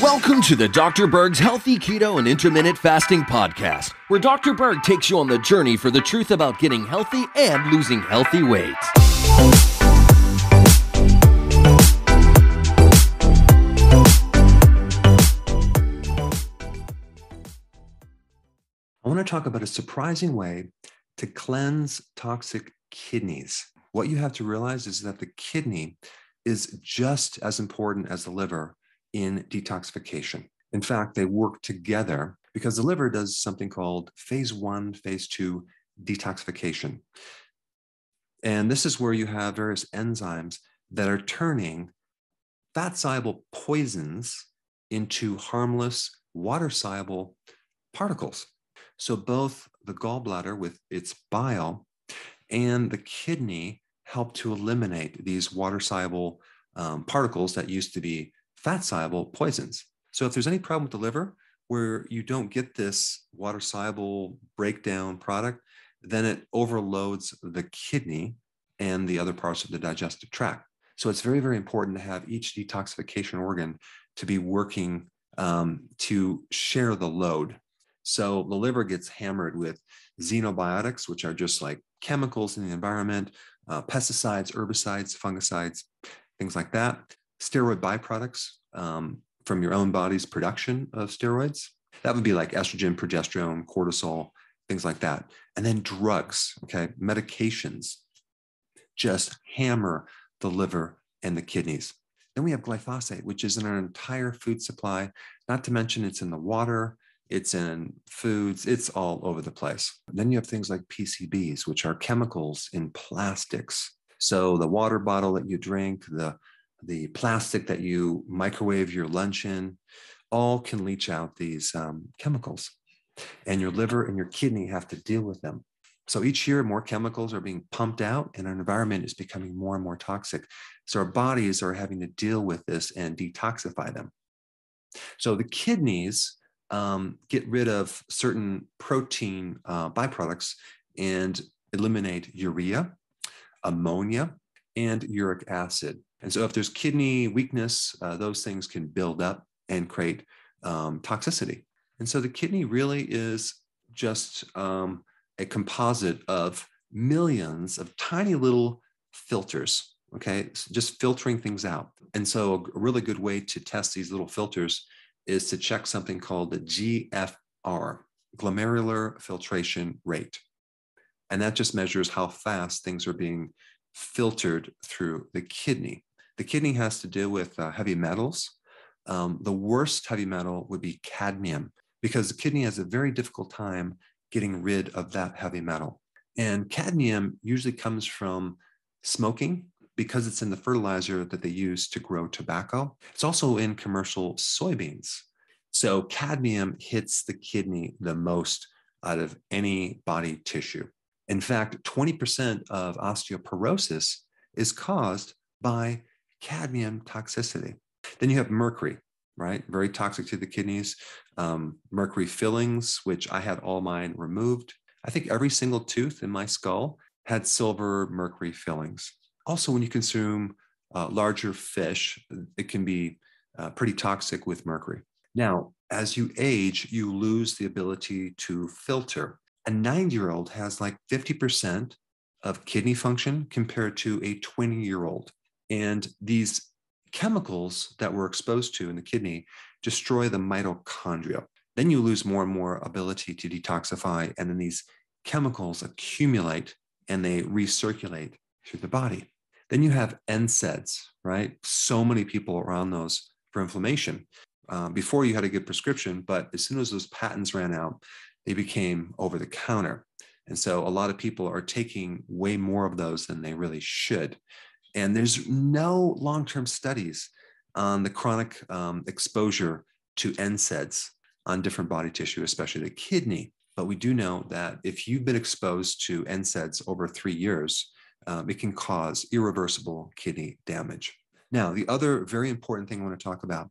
Welcome to the Dr. Berg's Healthy Keto and Intermittent Fasting Podcast, where Dr. Berg takes you on the journey for the truth about getting healthy and losing healthy weight. I want to talk about a surprising way to cleanse toxic kidneys. What you have to realize is that the kidney is just as important as the liver in detoxification. In fact, they work together because the liver does something called phase one, phase two detoxification. And this is where you have various enzymes that are turning fat soluble poisons into harmless water soluble particles. So both the gallbladder with its bile and the kidney help to eliminate these water soluble um, particles that used to be fat soluble poisons. So if there's any problem with the liver where you don't get this water soluble breakdown product, then it overloads the kidney and the other parts of the digestive tract. So it's very, very important to have each detoxification organ to be working um, to share the load. So the liver gets hammered with xenobiotics, which are just like chemicals in the environment, uh, pesticides, herbicides, fungicides, things like that. Steroid byproducts um, from your own body's production of steroids. That would be like estrogen, progesterone, cortisol, things like that. And then drugs, okay, medications just hammer the liver and the kidneys. Then we have glyphosate, which is in our entire food supply, not to mention it's in the water, it's in foods, it's all over the place. Then you have things like PCBs, which are chemicals in plastics. So the water bottle that you drink, the, the plastic that you microwave your lunch in, all can leach out these um, chemicals. And your liver and your kidney have to deal with them. So each year, more chemicals are being pumped out, and our environment is becoming more and more toxic. So our bodies are having to deal with this and detoxify them. So the kidneys um, get rid of certain protein uh, byproducts and eliminate urea, ammonia, and uric acid. And so, if there's kidney weakness, uh, those things can build up and create um, toxicity. And so, the kidney really is just um, a composite of millions of tiny little filters, okay, so just filtering things out. And so, a really good way to test these little filters is to check something called the GFR, glomerular filtration rate. And that just measures how fast things are being filtered through the kidney. The kidney has to deal with uh, heavy metals. Um, the worst heavy metal would be cadmium because the kidney has a very difficult time getting rid of that heavy metal. And cadmium usually comes from smoking because it's in the fertilizer that they use to grow tobacco. It's also in commercial soybeans. So cadmium hits the kidney the most out of any body tissue. In fact, 20% of osteoporosis is caused by cadmium toxicity. Then you have mercury, right? Very toxic to the kidneys. Um, mercury fillings, which I had all mine removed. I think every single tooth in my skull had silver mercury fillings. Also, when you consume uh, larger fish, it can be uh, pretty toxic with mercury. Now, as you age, you lose the ability to filter. A nine year old has like 50% of kidney function compared to a 20 year old. And these chemicals that we're exposed to in the kidney destroy the mitochondria. Then you lose more and more ability to detoxify, and then these chemicals accumulate and they recirculate through the body. Then you have NSAIDs, right? So many people are on those for inflammation. Uh, before you had a good prescription, but as soon as those patents ran out, they became over the counter. And so a lot of people are taking way more of those than they really should. And there's no long term studies on the chronic um, exposure to NSAIDs on different body tissue, especially the kidney. But we do know that if you've been exposed to NSAIDs over three years, um, it can cause irreversible kidney damage. Now, the other very important thing I want to talk about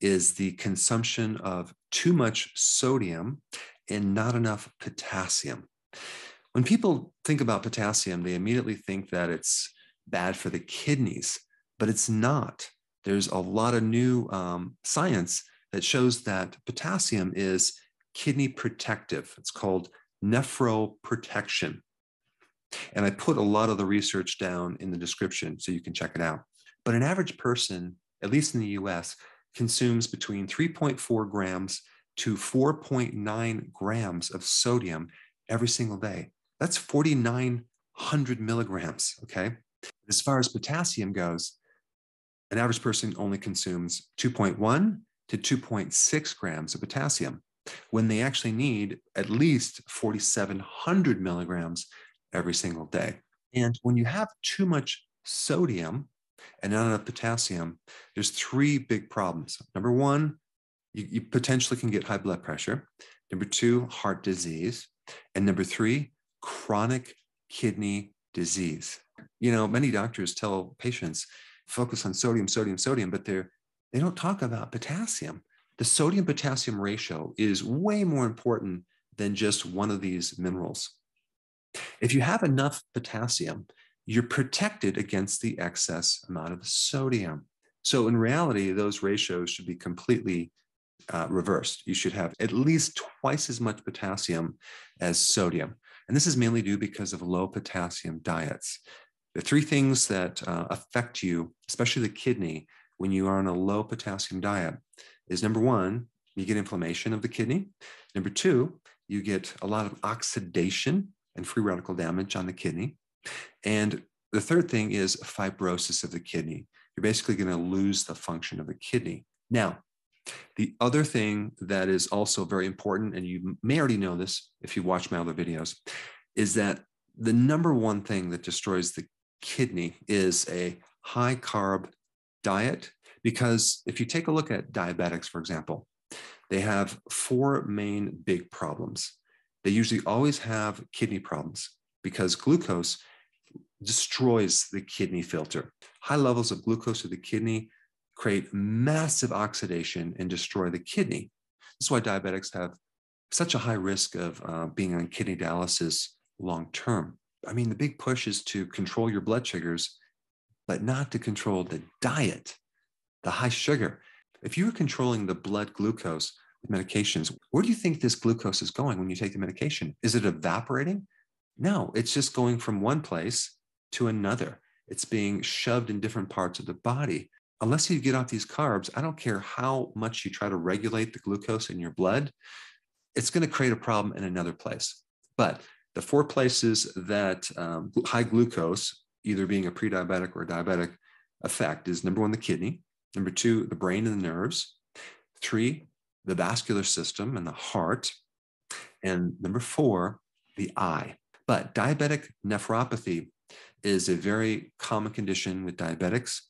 is the consumption of too much sodium and not enough potassium. When people think about potassium, they immediately think that it's bad for the kidneys. but it's not. There's a lot of new um, science that shows that potassium is kidney protective. It's called nephroprotection. And I put a lot of the research down in the description so you can check it out. But an average person, at least in the US, consumes between 3.4 grams to 4.9 grams of sodium every single day. That's 4,900 milligrams. Okay. As far as potassium goes, an average person only consumes 2.1 to 2.6 grams of potassium when they actually need at least 4,700 milligrams every single day. And when you have too much sodium and not enough potassium, there's three big problems. Number one, you, you potentially can get high blood pressure. Number two, heart disease. And number three, chronic kidney disease. You know, many doctors tell patients focus on sodium, sodium, sodium, but they're they don't talk about potassium. The sodium potassium ratio is way more important than just one of these minerals. If you have enough potassium, you're protected against the excess amount of sodium. So, in reality, those ratios should be completely uh, reversed. You should have at least twice as much potassium as sodium. And this is mainly due because of low potassium diets. The three things that uh, affect you, especially the kidney, when you are on a low potassium diet is number one, you get inflammation of the kidney. Number two, you get a lot of oxidation and free radical damage on the kidney. And the third thing is fibrosis of the kidney. You're basically going to lose the function of the kidney. Now, the other thing that is also very important, and you may already know this if you watch my other videos, is that the number one thing that destroys the kidney is a high carb diet. Because if you take a look at diabetics, for example, they have four main big problems. They usually always have kidney problems because glucose destroys the kidney filter. High levels of glucose to the kidney create massive oxidation and destroy the kidney. That's why diabetics have such a high risk of uh, being on kidney dialysis long term. I mean, the big push is to control your blood sugars, but not to control the diet, the high sugar. If you're controlling the blood glucose medications, where do you think this glucose is going when you take the medication? Is it evaporating? No, it's just going from one place to another. It's being shoved in different parts of the body unless you get off these carbs, I don't care how much you try to regulate the glucose in your blood, it's going to create a problem in another place. But the four places that um, high glucose, either being a pre-diabetic or a diabetic effect, is number one, the kidney, number two, the brain and the nerves, three, the vascular system and the heart, and number four, the eye. But diabetic nephropathy is a very common condition with diabetics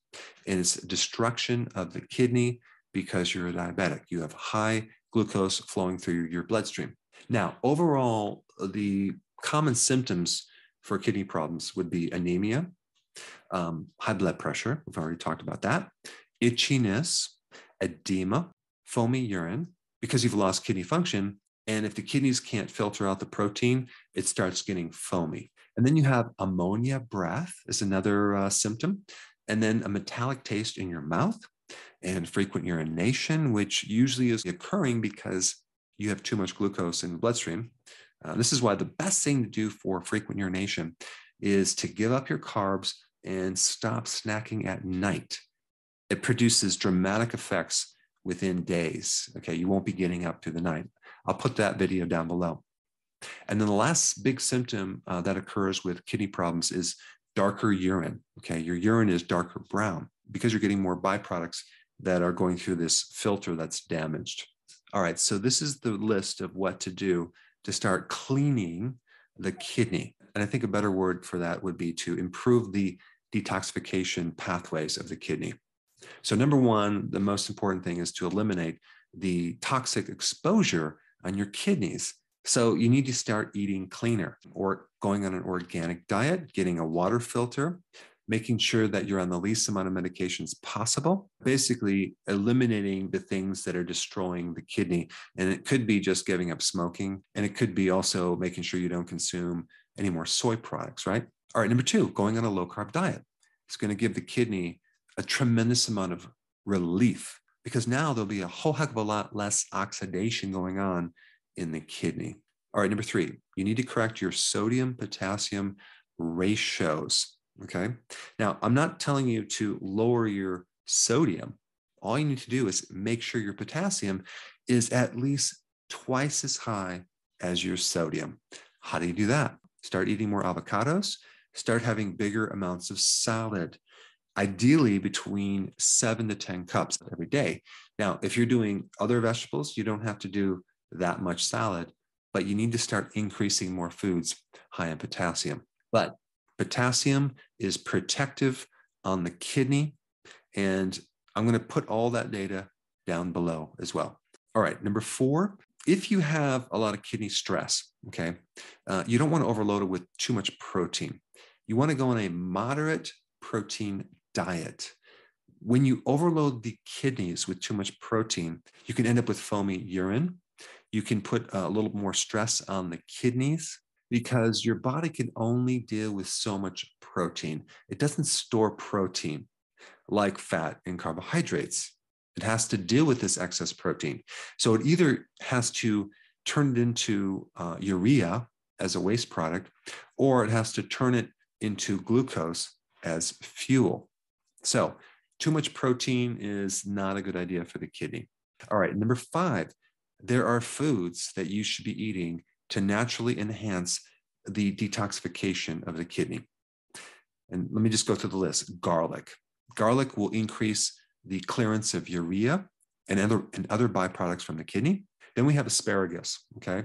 and it's destruction of the kidney because you're a diabetic. You have high glucose flowing through your bloodstream. Now, overall, the common symptoms for kidney problems would be anemia, um, high blood pressure, we've already talked about that, itchiness, edema, foamy urine, because you've lost kidney function. And if the kidneys can't filter out the protein, it starts getting foamy. And then you have ammonia breath is another uh, symptom and then a metallic taste in your mouth and frequent urination, which usually is occurring because you have too much glucose in the bloodstream. Uh, this is why the best thing to do for frequent urination is to give up your carbs and stop snacking at night. It produces dramatic effects within days. Okay, you won't be getting up to the night. I'll put that video down below. And then the last big symptom uh, that occurs with kidney problems is darker urine. Okay, your urine is darker brown because you're getting more byproducts that are going through this filter that's damaged. All right, so this is the list of what to do to start cleaning the kidney. And I think a better word for that would be to improve the detoxification pathways of the kidney. So, number one, the most important thing is to eliminate the toxic exposure on your kidneys. So you need to start eating cleaner or going on an organic diet, getting a water filter, making sure that you're on the least amount of medications possible, basically eliminating the things that are destroying the kidney. And it could be just giving up smoking, and it could be also making sure you don't consume any more soy products, right? All right, number two, going on a low carb diet. It's going to give the kidney a tremendous amount of relief because now there'll be a whole heck of a lot less oxidation going on in the kidney. All right, number three, you need to correct your sodium potassium ratios. Okay. Now, I'm not telling you to lower your sodium. All you need to do is make sure your potassium is at least twice as high as your sodium. How do you do that? Start eating more avocados, start having bigger amounts of salad, ideally between seven to 10 cups every day. Now, if you're doing other vegetables, you don't have to do that much salad, but you need to start increasing more foods high in potassium. But potassium is protective on the kidney. And I'm going to put all that data down below as well. All right, number four, if you have a lot of kidney stress, okay, uh, you don't want to overload it with too much protein. You want to go on a moderate protein diet. When you overload the kidneys with too much protein, you can end up with foamy urine. You can put a little more stress on the kidneys because your body can only deal with so much protein. It doesn't store protein like fat and carbohydrates. It has to deal with this excess protein. So it either has to turn it into uh, urea as a waste product, or it has to turn it into glucose as fuel. So, too much protein is not a good idea for the kidney. All right, number five, there are foods that you should be eating to naturally enhance the detoxification of the kidney. And let me just go through the list garlic. Garlic will increase the clearance of urea and other, and other byproducts from the kidney. Then we have asparagus. Okay.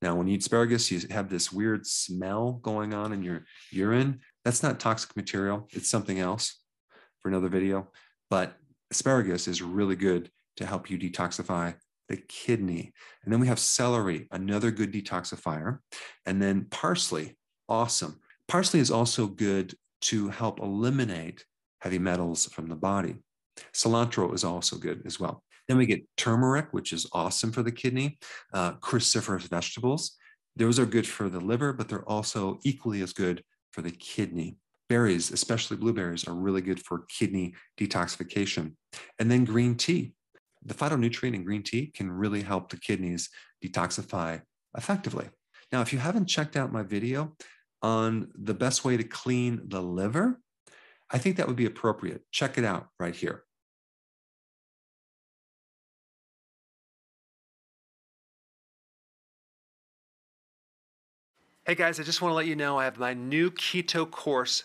Now, when you eat asparagus, you have this weird smell going on in your urine. That's not toxic material, it's something else for another video. But asparagus is really good to help you detoxify the kidney. And then we have celery, another good detoxifier. And then parsley, awesome. Parsley is also good to help eliminate heavy metals from the body. Cilantro is also good as well. Then we get turmeric, which is awesome for the kidney, uh, cruciferous vegetables. Those are good for the liver, but they're also equally as good for the kidney. Berries, especially blueberries, are really good for kidney detoxification. And then green tea. The phytonutrient in green tea can really help the kidneys detoxify effectively. Now, if you haven't checked out my video on the best way to clean the liver, I think that would be appropriate. Check it out right here. Hey guys, I just want to let you know I have my new keto course